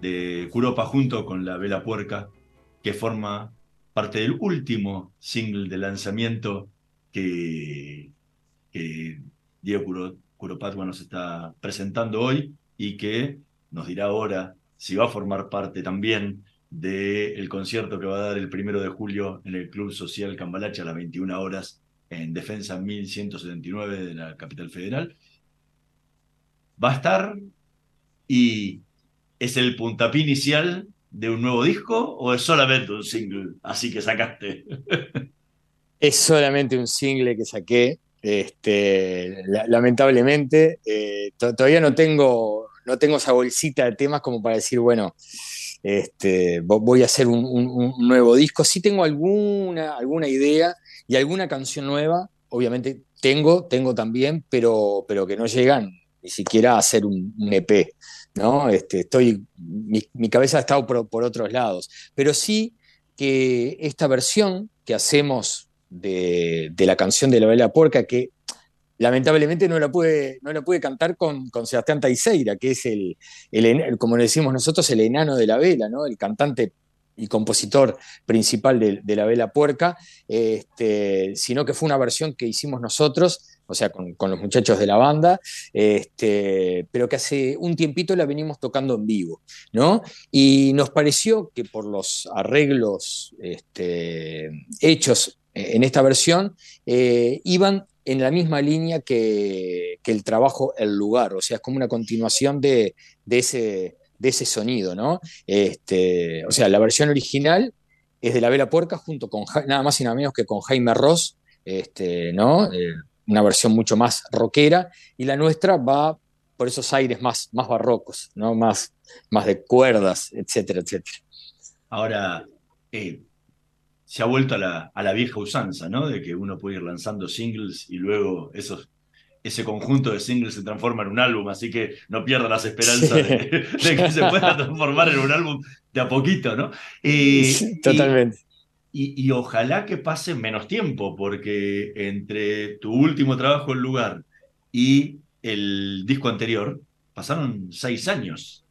de Curopa junto con la Vela Puerca, que forma parte del último single de lanzamiento que, Diego Curo, nos está presentando hoy y que nos dirá ahora si va a formar parte también del concierto que va a dar el primero de julio en el Club Social Cambalache a las 21 horas en Defensa 1179 de la capital federal. Va a estar y es el puntapié inicial de un nuevo disco o es solamente un single así que sacaste? Es solamente un single que saqué. Este, la- lamentablemente, eh, to- todavía no tengo, no tengo esa bolsita de temas como para decir, bueno, este, vo- voy a hacer un, nuevo disco. Sí tengo alguna, alguna idea y alguna canción nueva. Obviamente tengo, tengo también, pero, pero que no llegan ni siquiera a hacer un, EP, ¿no? Este, estoy, mi, cabeza ha estado por, por otros lados, pero sí que esta versión que hacemos de, de la canción de la Vela Puerca, que lamentablemente no la pude, no la cantar con, Sebastián Taiseira, que es el, el como le decimos nosotros, el enano de la vela, ¿no? el cantante y compositor principal de, de la vela puerca, este, sino que fue una versión que hicimos nosotros, o sea, con, con los muchachos de la banda, este, pero que hace un tiempito la venimos tocando en vivo, ¿no? Y nos pareció que por los arreglos este, hechos en esta versión, eh, iban en la misma línea que, el trabajo El Lugar, o sea, es como una continuación de, ese, sonido, ¿no? Este, o sea, la versión original es de La Vela Puerca junto con nada más y nada menos que con Jaime Ross, este, ¿no? Eh, una versión mucho más rockera, y la nuestra va por esos aires más, más barrocos, ¿no? Más, más de cuerdas, etcétera, etcétera. Ahora, eh, se ha vuelto a la, a la vieja usanza, ¿no? De que uno puede ir lanzando singles y luego esos, ese conjunto de singles se transforma en un álbum, así que no pierda las esperanzas Sí. de, de que se pueda transformar en un álbum de a poquito, ¿no? Eh, Sí, totalmente. Y, y ojalá que pase menos tiempo, porque entre tu último trabajo en lugar y el disco anterior pasaron seis años.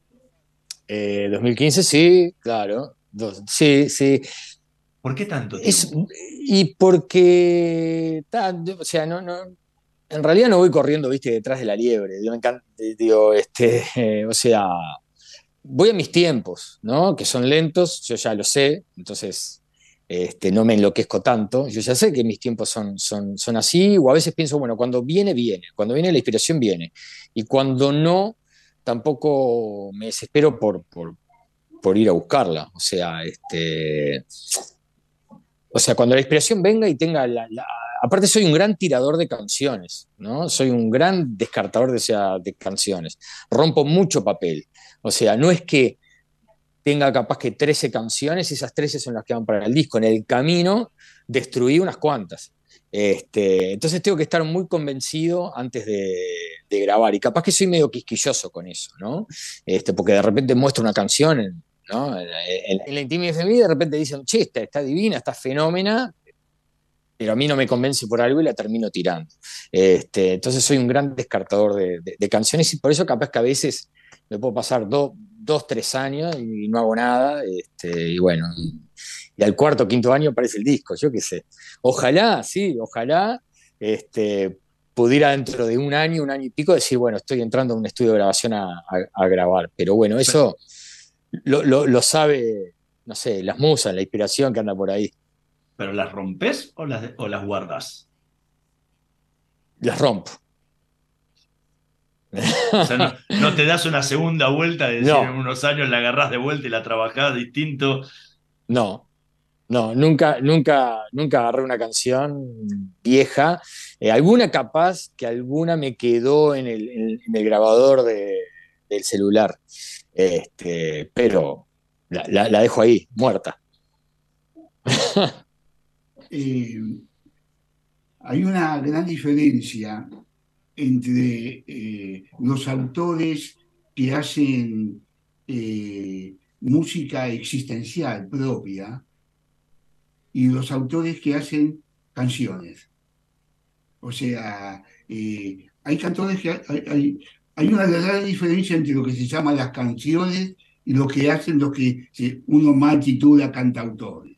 Eh, 2015, sí, claro. Dos- sí, sí. ¿Por qué tanto Es- tiempo? y porque, ta, o sea, no, no, en realidad no voy corriendo, viste, detrás de la liebre. Yo me encanta, digo, este, eh, o sea, voy a mis tiempos, ¿no? Que son lentos, yo ya lo sé, entonces este, no me enloquezco tanto. Yo ya sé que mis tiempos son, son, son así, o a veces pienso, bueno, cuando viene, viene, cuando viene la inspiración, viene. Y cuando no, tampoco me desespero por, por, por ir a buscarla. O sea, este, o sea, cuando la inspiración venga y tenga la, Aparte soy un gran tirador de canciones, ¿no? Soy un gran descartador de, de canciones. Rompo mucho papel. O sea, no es que tenga capaz que 13 canciones, esas 13 son las que van para el disco. En el camino destruí unas cuantas. Este, entonces tengo que estar muy convencido antes de, de grabar. Y capaz que soy medio quisquilloso con eso, ¿no? Este, porque de repente muestro una canción en, ¿no? en, en- en la intimidad de mi vida, de repente dicen, che, está, está divina, está fenómena, pero a mí no me convence por algo y la termino tirando. Este, entonces soy un gran descartador de, de- de canciones y por eso capaz que a veces me puedo pasar do- dos, tres años y no hago nada. Este, y bueno, y, y al cuarto, quinto año aparece el disco, yo qué sé. Ojalá, sí, ojalá este, pudiera dentro de un año, un año y pico decir, bueno, estoy entrando a un estudio de grabación a, a- a grabar. Pero bueno, eso lo, lo- lo sabe, no sé, las musas, la inspiración que anda por ahí. ¿Pero las rompes o las, o las guardas? Las rompo. O sea, no, no te das una segunda vuelta de decir No. en unos años la agarrás de vuelta y la trabajás distinto. No, no, nunca, nunca, nunca agarré una canción vieja. Eh, alguna capaz que alguna me quedó en el, en- en el grabador de- del celular. Este, pero la, la- dejo ahí, muerta. Eh, hay una gran diferencia entre eh, los autores que hacen eh, música existencial propia y los autores que hacen canciones. O sea, hay cantores que hay- hay una gran diferencia entre lo que se llama las canciones y lo que hacen los que uno mal titula cantautores,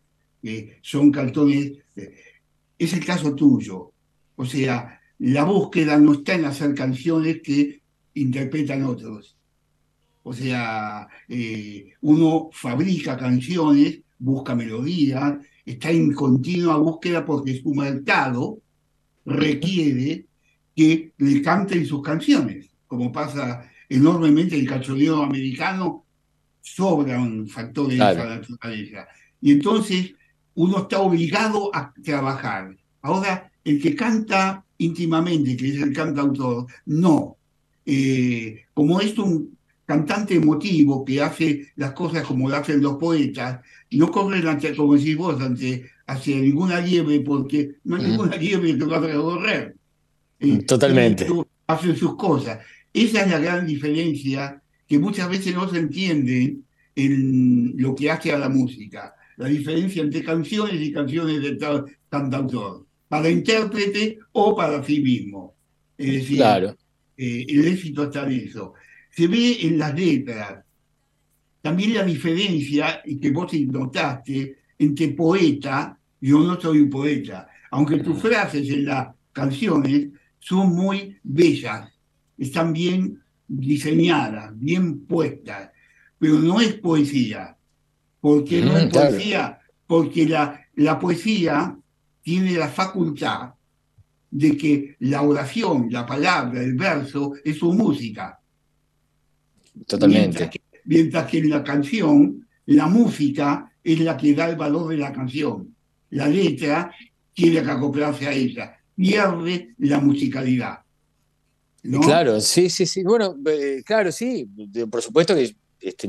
son cantores. eh, es el caso tuyo. O sea, la búsqueda no está en hacer canciones que interpretan otros. O sea, eh, uno fabrica canciones, busca melodías, está en continua búsqueda porque su mercado requiere que le canten sus canciones, como pasa enormemente en el cachondeo americano, sobran factores de Claro. esa naturaleza. Y entonces uno está obligado a trabajar. Ahora, el que canta íntimamente, que es el cantautor, no. Eh, como es un cantante emotivo que hace las cosas como lo hacen los poetas, no corre ante, como decís vos, ante, hacia ninguna liebre, porque no hay Ujú. ninguna liebre que lo haga correr. Eh, Totalmente. hacen sus cosas. Esa es la gran diferencia que muchas veces no se entiende en lo que hace a la música. La diferencia entre canciones y canciones de tal cantautor, para intérprete o para sí mismo. Es decir, Claro. eh, el éxito está en eso. Se ve en las letras. También la diferencia, y que vos notaste, entre poeta, yo no soy un poeta, aunque tus frases en las canciones son muy bellas, están bien diseñadas, bien puestas, pero no es poesía. ¿Por qué no Mm, es claro. poesía? Porque la, la poesía tiene la facultad de que la oración, la palabra, el verso es su música. Totalmente. Mientras que, mientras que en la canción, la música es la que da el valor de la canción. La letra tiene que acoplarse a ella. Pierde la musicalidad. Claro, sí, sí, sí. Bueno, eh, claro, sí. Por supuesto que este,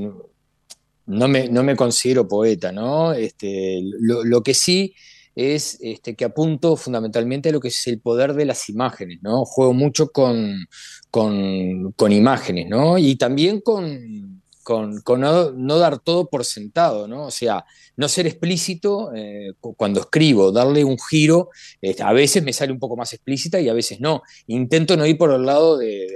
no, me, no me considero poeta, ¿no? Este, lo, que sí es este, que apunto fundamentalmente a lo que es el poder de las imágenes, ¿no? Juego mucho con, con imágenes, ¿no? Y también con, con, no, dar todo por sentado, ¿no? O sea, no ser explícito eh, cu- cuando escribo, darle un giro, a veces me sale un poco más explícita y a veces no. Intento no ir por el lado de-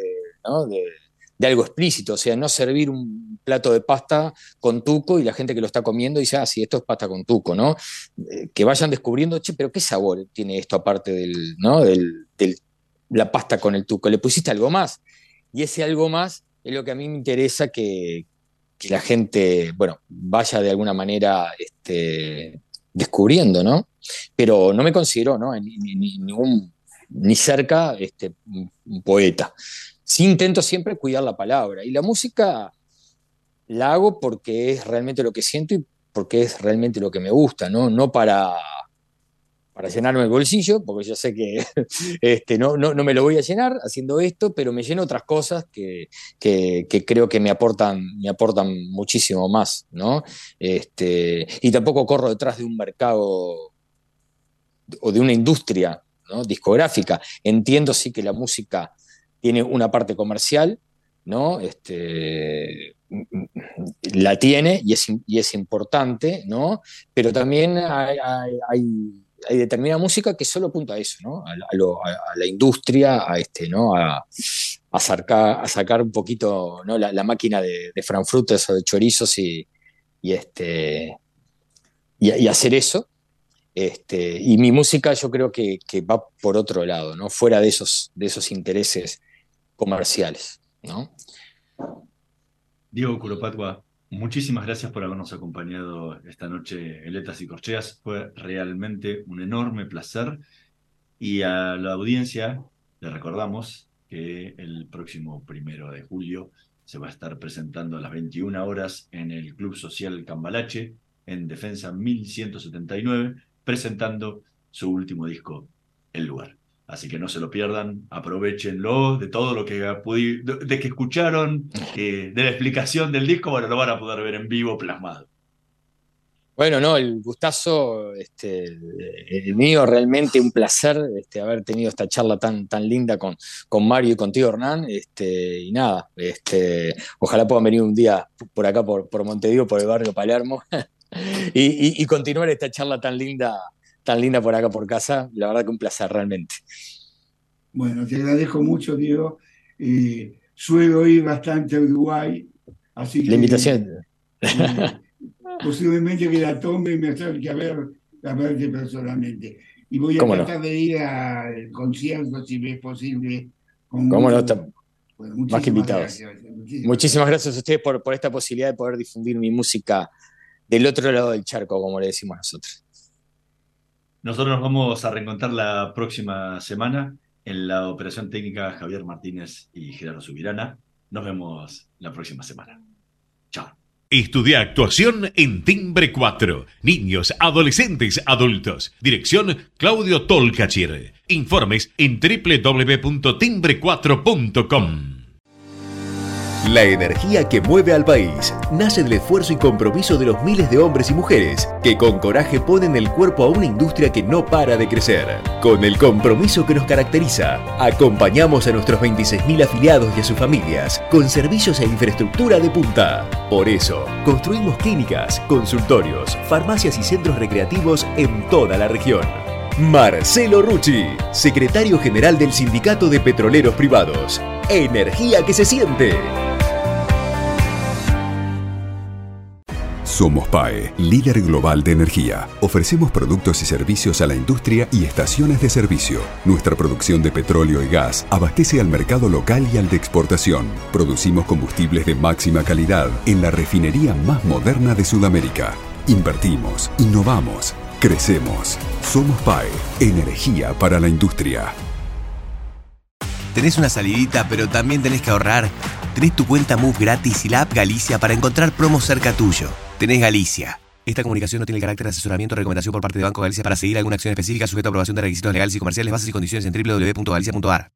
de algo explícito, o sea, no servir un plato de pasta con tuco y la gente que lo está comiendo dice, ah, sí, esto es pasta con tuco, ¿no? Eh, que vayan descubriendo, che, pero ¿qué sabor tiene esto aparte del, ¿no? del, del- la pasta con el tuco? ¿Le pusiste algo más? Y ese algo más es lo que a mí me interesa que, que la gente, bueno, vaya de alguna manera este, descubriendo, ¿no? Pero no me considero, ¿no? Ni, ni- ni- cerca este, un poeta. Sí intento siempre cuidar la palabra. Y la música la hago porque es realmente lo que siento y porque es realmente lo que me gusta, ¿no? No para, para llenarme el bolsillo, porque yo sé que este, no, no, no me lo voy a llenar haciendo esto, pero me lleno otras cosas que, que, creo que me aportan, me aportan muchísimo más, ¿no? Este, y tampoco corro detrás de un mercado o de una industria ¿no? discográfica. Entiendo sí que la música tiene una parte comercial, ¿no? Este, la tiene y es, y es importante, ¿no? Pero también hay- hay determinada música que solo apunta a eso, ¿no? A, la- industria, a este, ¿no? A, sacar, a sacar un poquito, ¿no? La, máquina de, de frankfurters o de chorizos y, este y, hacer eso. Este, y mi música yo creo que, que va por otro lado, ¿no? Fuera de esos, de esos intereses comerciales, ¿no? Diego Curopatua, muchísimas gracias por habernos acompañado esta noche en Letras y Corcheas. Fue realmente un enorme placer. Y a la audiencia le recordamos que el próximo primero de julio se va a estar presentando a las 21 horas en el Club Social Cambalache, en Defensa 1179, presentando su último disco, El Lugar. Así que no se lo pierdan, aprovechenlo de todo lo que de, que escucharon, eh, de la explicación del disco, bueno, lo van a poder ver en vivo plasmado. Bueno, no, el gustazo este, el mío, realmente un placer este, haber tenido esta charla tan, tan linda con, con Mario y contigo, Hernán. Este, y nada, ojalá puedan venir un día por acá, por, por Montevideo, por el barrio Palermo, y continuar esta charla tan linda, tan linda por acá, por casa. La verdad que un placer, realmente. Bueno, te agradezco mucho, Diego. Eh, suelo ir bastante a Uruguay, así que La invitación. eh, posiblemente que la tome y me acerque a ver a verte personalmente. Y voy a ¿Cómo no? tratar de ir al concierto si me es posible. Con ¿Cómo no? mucho- Está- bueno, más que invitados. gracias, muchísimas Muchísimas gracias a ustedes por, por esta posibilidad de poder difundir mi música del otro lado del charco, como le decimos nosotros. Nosotros nos vamos a reencontrar la próxima semana en la operación técnica Javier Martínez y Gerardo Subirana. Nos vemos la próxima semana. Chao. Estudia actuación en Timbre 4. Niños, adolescentes, adultos. Dirección Claudio Tolcachir. Informes en www.timbre4.com. La energía que mueve al país nace del esfuerzo y compromiso de los miles de hombres y mujeres que con coraje ponen el cuerpo a una industria que no para de crecer. Con el compromiso que nos caracteriza, acompañamos a nuestros 26.000 afiliados y a sus familias con servicios e infraestructura de punta. Por eso, construimos clínicas, consultorios, farmacias y centros recreativos en toda la región. Marcelo Rucci, secretario general del Sindicato de Petroleros Privados. Energía que se siente. Somos PAE, líder global de energía. Ofrecemos productos y servicios a la industria y estaciones de servicio. Nuestra producción de petróleo y gas abastece al mercado local y al de exportación. Producimos combustibles de máxima calidad en la refinería más moderna de Sudamérica. Invertimos, innovamos, crecemos. Somos PAE, energía para la industria. ¿Tenés una salidita pero también tenés que ahorrar? Tenés tu cuenta Move gratis y la app Galicia para encontrar promos cerca tuyo. Tenés Galicia. Esta comunicación no tiene carácter de asesoramiento o recomendación por parte de Banco Galicia para seguir alguna acción específica sujeta a aprobación de requisitos legales y comerciales, bases y condiciones en www.galicia.ar.